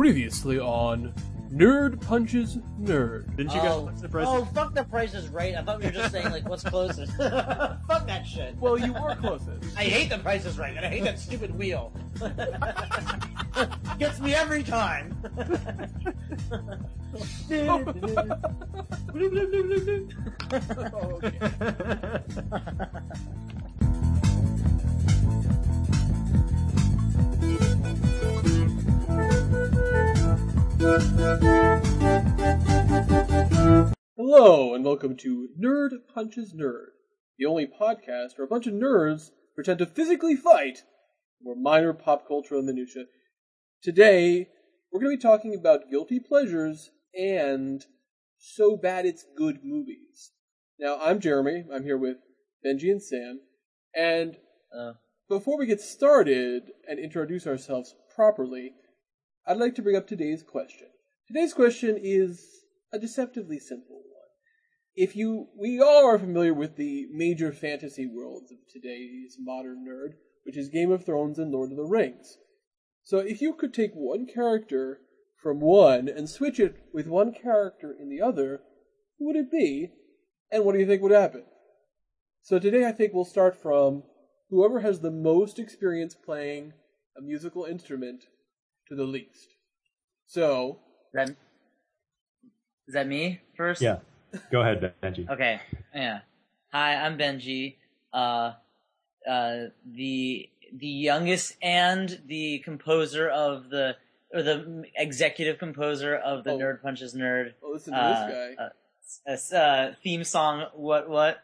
Previously on Nerd Punches Nerd. Didn't you guys oh, watch the price? oh, fuck the price is right. I thought we were just saying like what's closest. fuck that shit. Well, you were closest. I hate the price is right, and I hate that stupid wheel. Gets me every time. Oh, okay. Hello, and welcome to Nerd Punches Nerd, the only podcast where a bunch of nerds pretend to physically fight over minor pop cultural minutiae. Today, we're going to be talking about guilty pleasures and so bad it's good movies. Now, I'm Jeremy. I'm here with Benjy and Sam. And Uh, before we get started and introduce ourselves properly, I'd like to bring up today's question. Today's question is a deceptively simple one. If you, we all are familiar with the major fantasy worlds of today's modern nerd, which is Game of Thrones and Lord of the Rings. So if you could take one character from one and switch it with one character in the other, who would it be? And what do you think would happen? So today I think we'll start from whoever has the most experience playing a musical instrument to the least. So, that, is that me first? Yeah. Go ahead, Benjy. Okay. Yeah. Hi, I'm Benjy. Uh, uh, the the youngest and the composer of the or the executive composer of the Oh. Nerd Punches Nerd Oh, listen to uh, this guy. uh, s- uh, theme song. What what?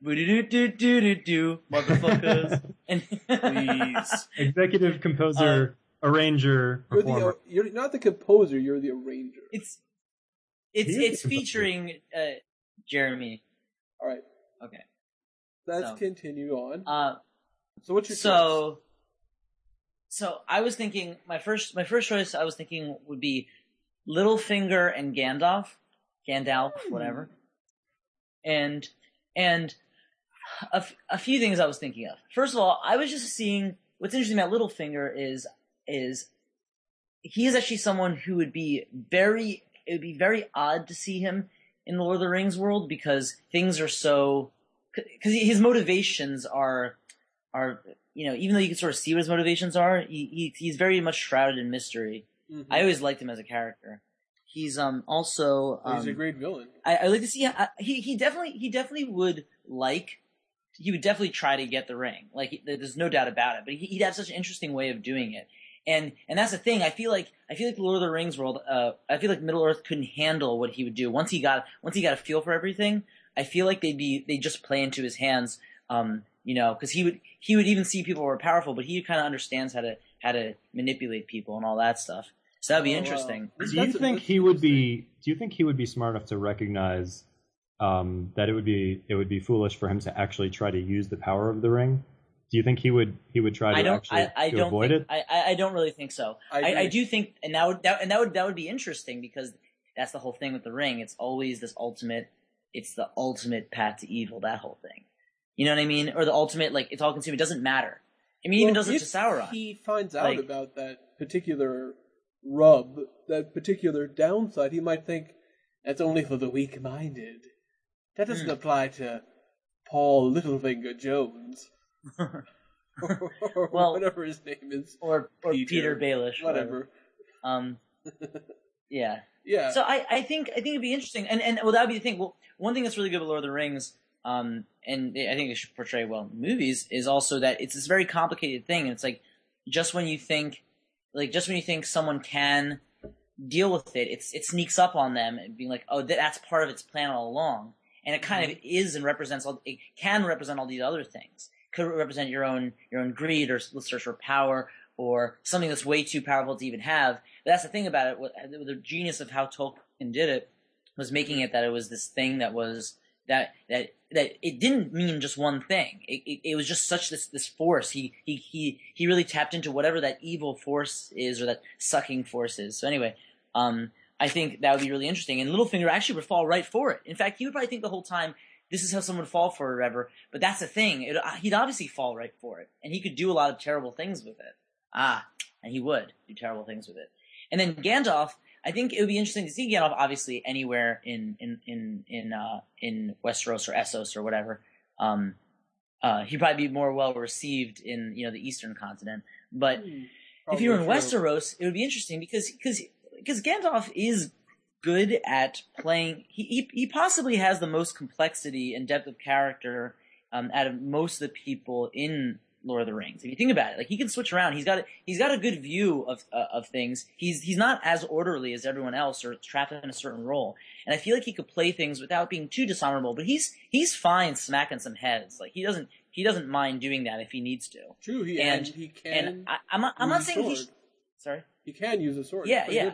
Boo do do do do doo motherfuckers. and Please. Executive composer, arranger, You're the you're not the composer, you're the arranger. it's it's He it's featuring uh, Jeremy. All right, Okay. let's So. continue on. Uh, So what's your choice? so so I was thinking my first my first choice I was thinking would be Littlefinger and Gandalf, Gandalf, Hmm. whatever, and and a, f- a few things I was thinking of. First of all, I was just seeing what's interesting about Littlefinger is is he is actually someone who would be very it would be very odd to see him in the Lord of the Rings world because things are so because his motivations are are you know even though you can sort of see what his motivations are he, he he's very much shrouded in mystery. Mhm. I always liked him as a character. He's um also Well, he's a um, great villain. I, I like to see I, he he definitely he definitely would like he would definitely try to get the ring like he, there's no doubt about it but he, he'd have such an interesting way of doing it and and that's the thing I feel like I feel like the Lord of the Rings world uh I feel like Middle Earth couldn't handle what he would do once he got once he got a feel for everything I feel like they'd be they just play into his hands um you know because he would he would even see people who are powerful but he kind of understands how to how to manipulate people and all that stuff so that'd be Oh, interesting That's- Do you that's think he would be? Do you think he would be smart enough to recognize um, that it would be it would be foolish for him to actually try to use the power of the ring? Do you think he would he would try to I don't. actually I, I to don't avoid think, it? I, I- I don't really think so. I I, I, do think, and that would that, and that would that would be interesting because that's the whole thing with the ring. It's always this ultimate. It's the ultimate path to evil. That whole thing. You know what I mean? Or the ultimate like it's all consuming. It doesn't matter. I mean, he even does it to Sauron. He finds out Like- about that particular rub, that particular downside. He might think that's only for the weak-minded. That doesn't Hmm. apply to Paul Littlefinger Jones, or Well- whatever his name is. or or Peter, Peter, Baelish. Whatever. Um. Yeah. Yeah. So I, I think I think it'd be interesting, and and well that would be the thing. Well, one thing that's really good with Lord of the Rings, um, and I think it should portray well in movies is also that it's this very complicated thing, and it's like just when you think, like just when you think someone can deal with it, it's it sneaks up on them and being like, oh, that's part of its plan all along, and it kind of is and represents all. It can represent all these other things. Could represent your own your own greed or search for power or something that's way too powerful to even have. But that's the thing about it. What, the genius of how Tolkien did it was making it that it was this thing that was that that that it didn't mean just one thing. It, it, it was just such this this force. He he he he really tapped into whatever that evil force is or that sucking force is. So anyway, um, I think that would be really interesting. And Littlefinger actually would fall right for it. In fact, he would probably think the whole time this is how someone would fall for it or whatever. But that's the thing. It, he'd obviously fall right for it, and he could do a lot of terrible things with it. Ah, and he would do terrible things with it. And then Gandalf, I think it would be interesting to see Gandalf obviously anywhere in in in in uh, in Westeros or Essos or whatever. Um, uh, he'd probably be more well received in you know the Eastern continent. But Hmm, if you were in true. Westeros, it would be interesting because because because Gandalf is good at playing. He, he he possibly has the most complexity and depth of character um, out of most of the people in Lord of the Rings. If you think about it, like he can switch around. He's got a, he's got a good view of uh, of things. He's he's not as orderly as everyone else or trapped in a certain role. And I feel like he could play things without being too dishonorable. But he's he's fine smacking some heads. Like he doesn't he doesn't mind doing that if he needs to. True, he and- and, he can. And I, I'm not, I'm not saying he's sword. sorry. He can use a sword. Yeah, yeah.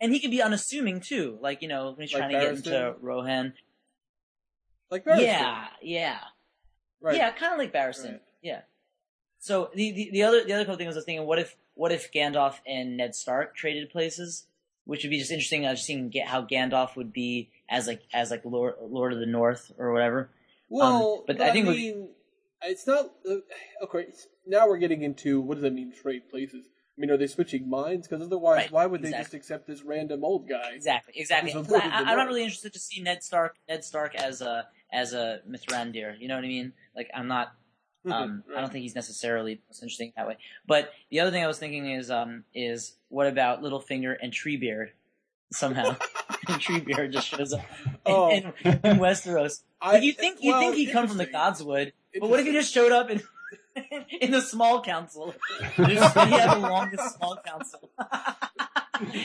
Good with it. And he can be unassuming too, like you know when he's Like trying to get into Rohan. Like Barristan. Yeah, yeah, Right. yeah, kind of like Barristan. Right. Yeah. So the, the the other the other cool thing was I was thinking, what if what if Gandalf and Ned Stark traded places, which would be just interesting. I was just seeing how Gandalf would be as like as like Lord Lord of the North or whatever. Well, Um, but but, I I, think we- it's not. Uh, okay, now we're getting into what does that mean? Trade places. I mean, are they switching minds? Because otherwise, Right, why would they just accept this random old guy? Exactly, exactly. He's a 'Cause Lord of the I, I'm not really interested to see Ned Stark Ned Stark as a as a Mithrandir. You know what I mean? Like I'm not Um, I don't think he's necessarily most interesting that way. But the other thing I was thinking is, um, is what about Littlefinger and Treebeard somehow? and Treebeard just shows up in, Oh. in, in Westeros. I, Like, you think you well, think he'd come from the. Godswood, but what if he just showed up in in the small council? he had the longest small council.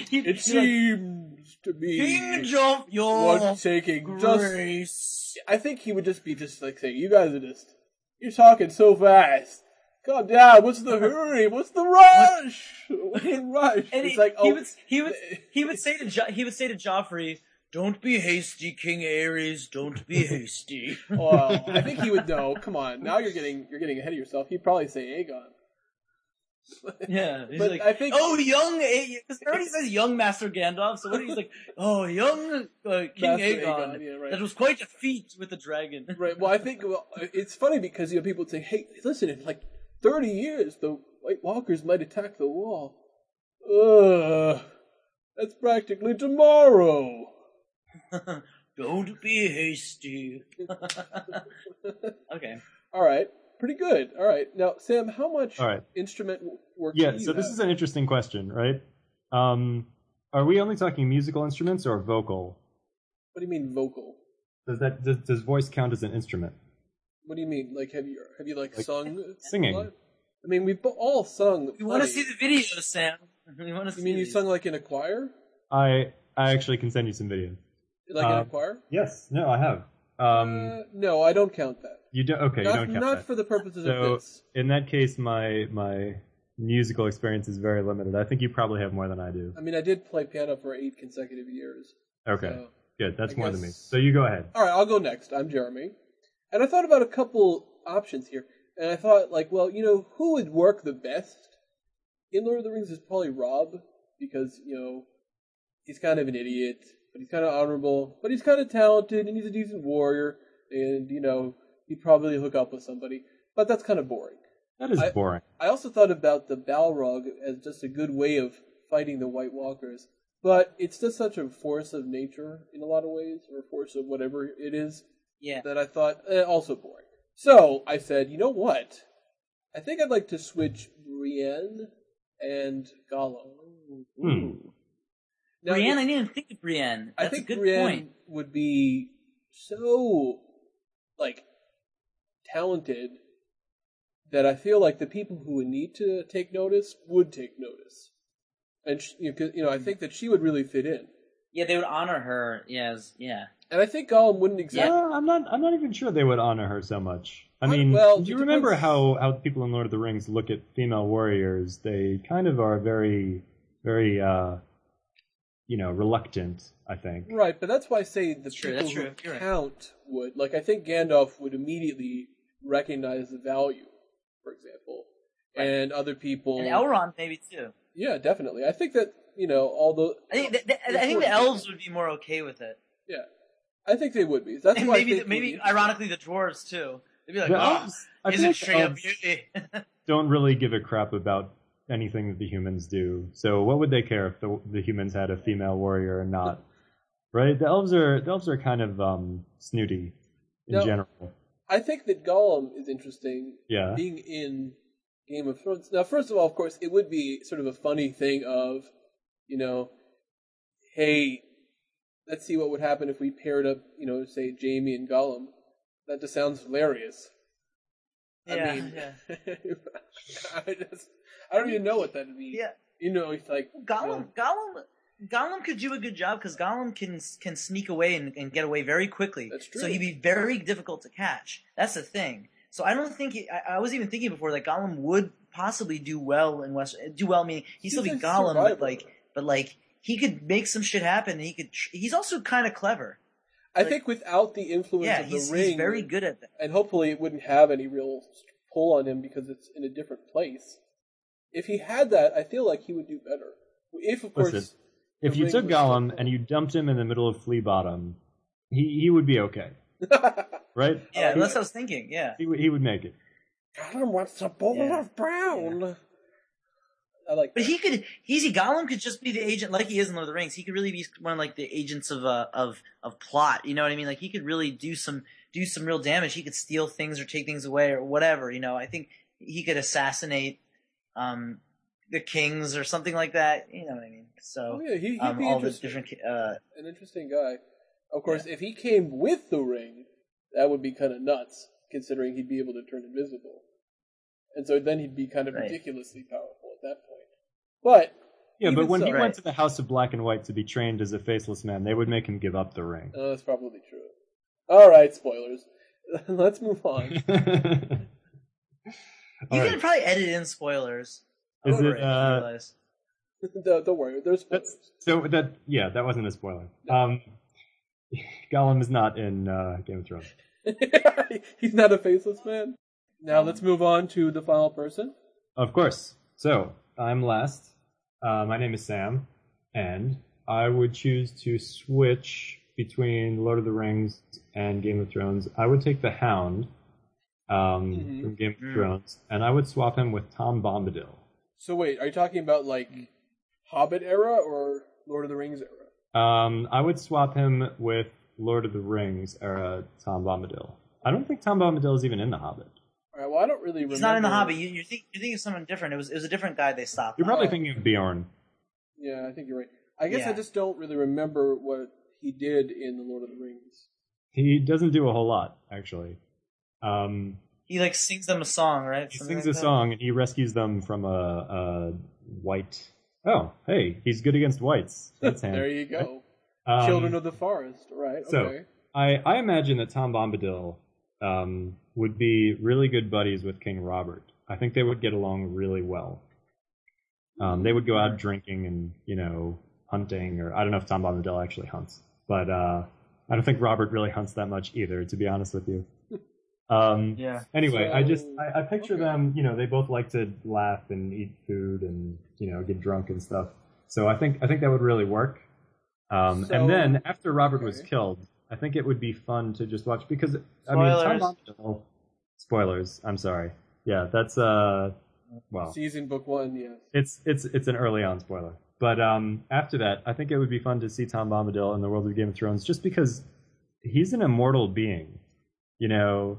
He'd be It like, seems to me King of your what's taking just. grace. I think he would just be just like saying, "You guys are just you're talking so fast. Calm down. What's the hurry? What's the rush? What's the rush?" And it's he, like, he oh, would he would he would say to jo- he would say to Joffrey, "Don't be hasty, King Ares. Don't be hasty." well, I think he would know. Come on, now you're getting you're getting ahead of yourself. He'd probably say Aegon. yeah, he's But like, I think- "Oh, young," because he already says young Master Gandalf. So what he's like, "Oh, young uh, King Master Aegon." yeah, right. That was quite a feat with the dragon. Right. Well, I think well, it's funny because you know people say, "Hey, listen, in like 30 years, the White Walkers might attack the wall." Ugh, that's practically tomorrow. Don't be hasty. okay. All right, pretty good. All right, now Sam, how much All right. instrument work? Yeah, do you so this have? is an interesting question, right? Um, are we only talking musical instruments or vocal? What do you mean vocal? Does that does, does voice count as an instrument? What do you mean? Like, have you have you like, Like sung singing. I mean, we've all sung. We want to see the video, Sam. We want to see. You mean you these. sung like in a choir? I I actually can send you some videos. Like in Uh, a choir? Yes, no, I have. Um, uh, no, I don't count that. you don't. Okay, you don't count not that. for the purposes So of this. in that case, my my musical experience is very limited. I think you probably have more than I do. I mean, I did play piano for eight consecutive years. Okay, so- good. That's I more than me. So you go ahead. All right, I'll go next. I'm Jeremy, and I thought about a couple options here, and I thought like, well, you know, who would work the best in Lord of the Rings is probably Robb because you know he's kind of an idiot, but he's kind of honorable, but he's kind of talented and he's a decent warrior, and you know he'd probably hook up with somebody, but that's kind of boring. That is I- boring. I also thought about the Balrog as just a good way of fighting the White Walkers, but it's just such a force of nature in a lot of ways, or a force of whatever it is, Yeah. that I thought eh, also boring. So I said, you know what? I think I'd like to switch Brienne and Gollum. Hmm. Now, Brienne, it- I didn't even think of Brienne. I think a good Brienne point. would be so like talented that I feel like the people who would need to take notice would take notice, and sh you, know, 'cause, you know I think that she would really fit in, Yeah, they would honor her. Yes, yeah. and I think Gollum wouldn't exactly. Yeah, I'm not. I'm not even sure they would honor her so much. I I- mean, well, do you remember depends- how how people in Lord of the Rings look at female warriors? They kind of are very, very, uh, you know, reluctant. I think. Right, but that's why I say the That's true, people that's who true, you're right. count would like. I think Gandalf would immediately recognize the value, for example, Right. and other people. And Elrond maybe too. yeah, definitely. I think that you know, although I think th- th- I think the elves would be more okay with it. Yeah, I think they would be. That's And why I maybe think the, maybe ironically the dwarves too. They'd be like, The "Oh, elves- isn't like straight up beauty." don't really give a crap about anything that the humans do. So what would they care if the, the humans had a female warrior or not? Right? The elves are the elves are kind of um, snooty in No. general. I think that Gollum is interesting Yeah. being in Game of Thrones. Now, first of all, of course, it would be sort of a funny thing of, you know, hey, let's see what would happen if we paired up, you know, say Jaime and Gollum. That just sounds hilarious. Yeah, I mean, yeah. I just, I don't even know what that'd means. Yeah. You know, it's like Gollum, Gollum, Gollum could do a good job because Gollum can can sneak away and, and get away very quickly. That's true. So he'd be very difficult to catch. That's the thing. So I don't think he, I, I was even thinking before that Gollum would possibly do well in West. Do well, meaning he'd still be He's Gollum, survivor. but like, but like he could make some shit happen. He could. He's also kind of clever. I think without the influence Yeah, of the he's, ring, he's very good at that. and hopefully it wouldn't have any real pull on him because it's in a different place. If he had that, I feel like he would do better. If, of course, Listen, If you took was Gollum so and you dumped him in the middle of Flea Bottom, he he would be okay, right? Yeah, Oh, that's what I was thinking. Yeah. He would he would make it. Gollum wants a bowl Yeah. of brown. I like But that. he could easy Gollum could just be the agent like he is in Lord of the Rings. He could really be one of like the agents of uh, of of plot. You know what I mean? Like he could really do some do some real damage. He could steal things or take things away or whatever. You know, I think he could assassinate um the kings or something like that. You know what I mean? Oh, So yeah, he, he'd um, be all the different uh An interesting guy. Of course, if he came with the ring, that would be kind of nuts, considering he'd be able to turn invisible. And so then he'd be kind of Right. ridiculously powerful at that point. But Yeah, but when he so- went to the House of Black and White to be trained as a faceless man, they would make him give up the ring. Oh, that's probably true. All right, spoilers. Let's move on. you All can probably edit in spoilers. Is Over it, I uh, realize. don't, don't worry, there's spoilers. That's so that yeah, that wasn't a spoiler. Um, Gollum is not in uh, Game of Thrones. He's not a faceless man. Now let's move on to the final person. Of course. So I'm last. Uh, my name is Sam, and I would choose to switch between Lord of the Rings and Game of Thrones. I would take the Hound um, Mhm. from Game of Mm. Thrones, and I would swap him with Tom Bombadil. So wait, are you talking about like Hobbit era or Lord of the Rings era? Um, I would swap him with Lord of the Rings era Tom Bombadil. I don't think Tom Bombadil is even in The Hobbit. All right, well, I don't really remember. He's not in the Hobbit. You, you think you're thinking of someone different. It was it was a different guy they stopped. You're probably Oh. thinking of Beorn. Yeah, I think you're right. I guess I just don't really remember what he did in the Lord of the Rings. He doesn't do a whole lot, actually. Um, He like sings them a song, right? he Something sings like a that? song and he rescues them from a, a white. Oh, hey, he's good against whites. That's handy. there you go. Um, Children of the Forest. Right. so- Okay. I, I imagine that Tom Bombadil um, would be really good buddies with King Robert. I think they would get along really well. Um, they would go out drinking and you know hunting, or I don't know if Tom Bombadil actually hunts, but uh, I don't think Robert really hunts that much either. To be honest with you. Um, Yeah. Anyway, I just I, I picture okay. them. You know, they both like to laugh and eat food and you know get drunk and stuff. So I think I think that would really work. Um, So- and then after Robert was killed, I think it would be fun to just watch because I mean, Tom Spoilers. Bombadil. Spoilers. I'm sorry. Yeah, that's uh, well, Season book one. Yes. it's it's it's an early on spoiler. But um, after that, I think it would be fun to see Tom Bombadil in the world of Game of Thrones, just because he's an immortal being, you know,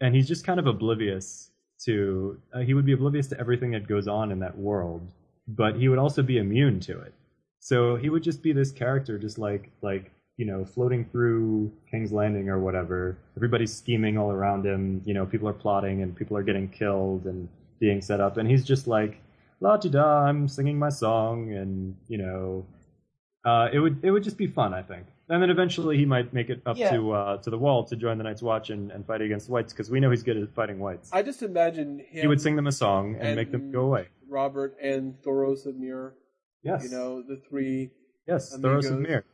and he's just kind of oblivious to. Uh, he would be oblivious to everything that goes on in that world, but he would also be immune to it. So he would just be this character, just like like you know, floating through King's Landing or whatever. Everybody's scheming all around him. You know, people are plotting and people are getting killed and being set up, and he's just like la di da, I'm singing my song, and you know, uh, it would it would just be fun, I think. And then eventually he might make it up Yeah. to uh, to the wall to join the Night's Watch and, and fight against the whites because we know he's good at fighting whites. I just imagine him. he would sing them a song and, make them go away. Robert and Thoros of Myr. Yes, You know the three. yes, Thoros of amigos. Myr.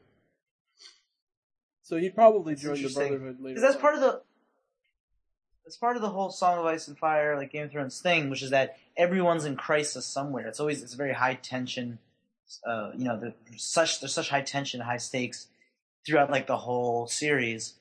So he'd probably That's join the. Brotherhood later. Because that's on. part of the that's part of the whole Song of Ice and Fire, like Game of Thrones thing, which is that everyone's in crisis somewhere. It's always it's very high tension. Uh, you know, there's such there's such high tension, high stakes throughout like the whole series.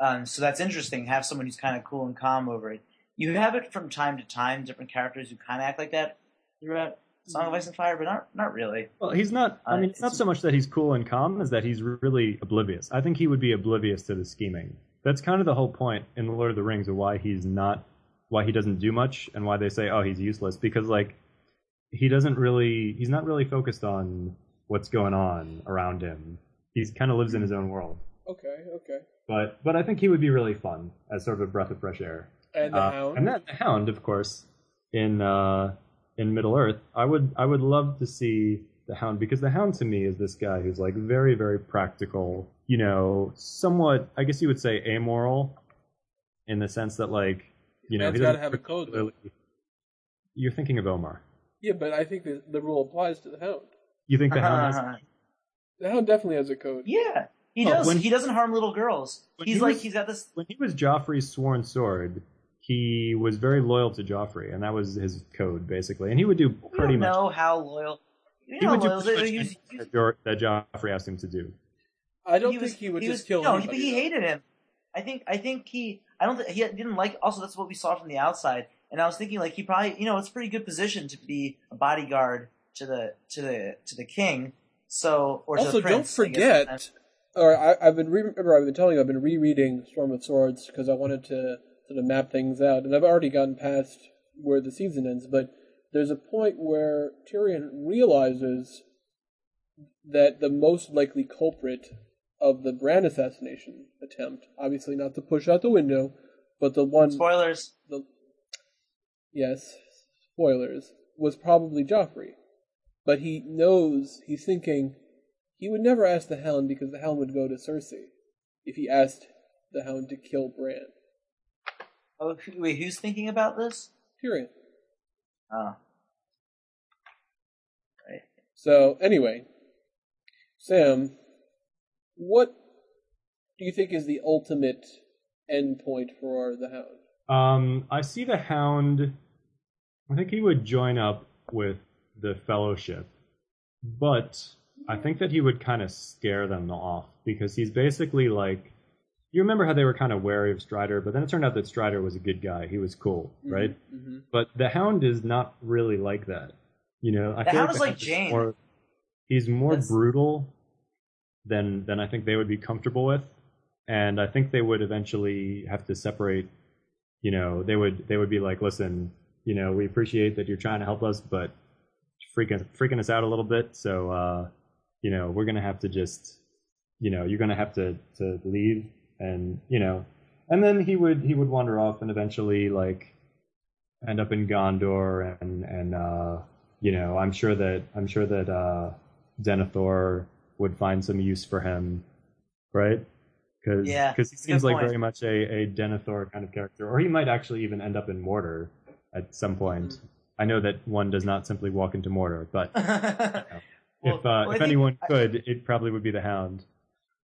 Um, so that's interesting. Have someone who's kind of cool and calm over it. You have it from time to time, different characters who kind of act like that. throughout Song of Ice and Fire, but not not really. Well, he's not. I Uh, mean, it's not so much that he's cool and calm, as that he's really oblivious. I think he would be oblivious to the scheming. That's kind of the whole point in the Lord of the Rings of why he's not, why he doesn't do much, and why they say, oh, he's useless. Because like, he doesn't really, he's not really focused on what's going on around him. He's kind of lives in his own world. Okay, okay. But but I think he would be really fun as sort of a breath of fresh air. And the Uh, Hound. and then the Hound, of course, in uh, in Middle Earth. I would I would love to see the Hound because the Hound to me is this guy who's like very very practical. You know, somewhat I guess you would say amoral, in the sense that like you know Man's he gotta doesn't have a code, though. You're thinking of Omar. Yeah, but I think the, the rule applies to the Hound. You think the Hound has a The Hound definitely has a code. yeah, he Oh, does. when- he doesn't harm little girls. when He's he like was- he's got this. when he was Joffrey's sworn sword, he was very loyal to Joffrey, and that was his code basically. And he would do We pretty don't much know how loyal. You he know would how do loyal. pretty much he was- anything that Jo- that Joffrey asked him to do. I don't he think was- he would he just was- kill No, he, anybody. but he though. hated him. I think. I think he. I don't. think He didn't like. Also, that's what we saw from the outside. And I was thinking, like, he probably, you know, it's a pretty good position to be a bodyguard to the to the to the king. So, or to Also, the prince, don't I guess. forget. Or I, I've been re- remember I've been telling you I've been rereading Storm of Swords because I wanted to sort of map things out, and I've already gotten past where the season ends. But there's a point where Tyrion realizes that the most likely culprit of the Bran assassination attempt, obviously not to push out the window, but the one Spoilers. the yes, spoilers, was probably Joffrey. But he knows he's thinking he would never ask the Hound because the Hound would go to Cersei if he asked the Hound to kill Bran. Oh, wait, who's thinking about this? Tyrion. Oh, right. So anyway, Sam, what do you think is the ultimate end point for the Hound? Um, I see the Hound. I think he would join up with the Fellowship, but I think that he would kind of scare them off because he's basically like. You remember how they were kind of wary of Strider, but then it turned out that Strider was a good guy. He was cool, right? Mm-hmm. But the Hound is not really like that. You know, I The Hound like is like Jayne. More, he's more That's- brutal than than I think they would be comfortable with, and I think they would eventually have to separate. You know, they would they would be like, listen, you know, we appreciate that you're trying to help us, but freaking freaking us out a little bit. So, uh, you know, we're gonna have to just, you know, you're gonna have to to leave, and you know, and then he would he would wander off and eventually like end up in Gondor and and uh, you know I'm sure that I'm sure that uh, Denethor would find some use for him, right? Because Yeah, he seems like point. very much a, a Denethor kind of character, or he might actually even end up in Mordor at some point. Mm-hmm. I know that one does not simply walk into Mordor, but Well, if uh, well, if think- anyone I- could, it probably would be the Hound.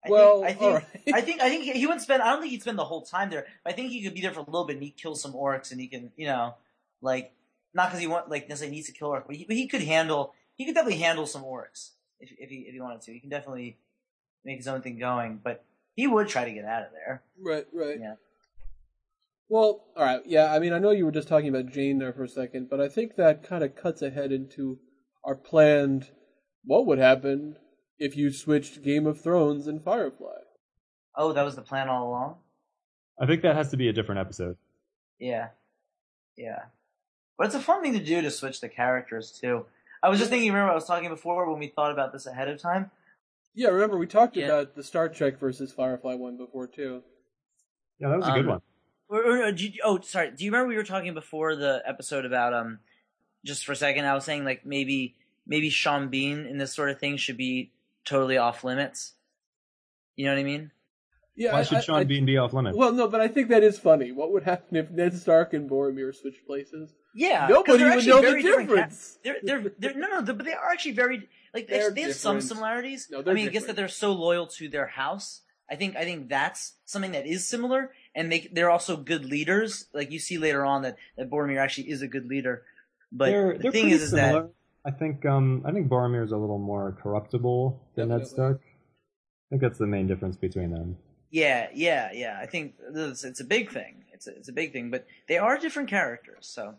I Well, think, I think, all right. I think, I think he wouldn't spend. I don't think he'd spend the whole time there. But I think he could be there for a little bit. and He'd kill some orcs, and he can, you know, like not because he want like necessarily needs to kill orcs, but he, but he could handle. He could definitely handle some orcs if if he if he wanted to. He can definitely make his own thing going. But he would try to get out of there. Right, right. Yeah. Well, all right. Yeah, I mean, I know you were just talking about Jayne there for a second, but I think that kind of cuts ahead into our planned what would happen if you switched Game of Thrones and Firefly. Oh, that was the plan all along. I think that has to be a different episode. Yeah, yeah. But it's a fun thing to do to switch the characters too. I was just thinking. Remember, I was talking before when we thought about this ahead of time. Yeah, remember we talked Yeah. about the Star Trek versus Firefly one before too. Yeah, that was a good Um, one. Or, or, or, do you- oh, sorry. Do you remember we were talking before the episode about um? Just for a second, I was saying like maybe maybe Sean Bean in this sort of thing should be totally off limits. You know what I mean? Yeah, Why I- should I- Sean I- Bean be off limits? Well, no, but I think that is funny. What would happen if Ned Stark and Boromir switched places? Yeah, Nobody they're would know the very different ca- difference. They're they're they're no no, but they are actually very like they, They're they have some similarities. No, I they're mean, I guess that they're so loyal to their house. I think I think that's something that is similar, and they they're also good leaders. Like you see later on that that Boromir actually is a good leader. But they're, the they're thing pretty is, is similar. that I think um I think Boromir's a little more corruptible than Ned Definitely. Stark. I think that's the main difference between them. yeah, yeah, yeah. I think it's, it's a big thing. It's a, it's a big thing, but they are different characters. So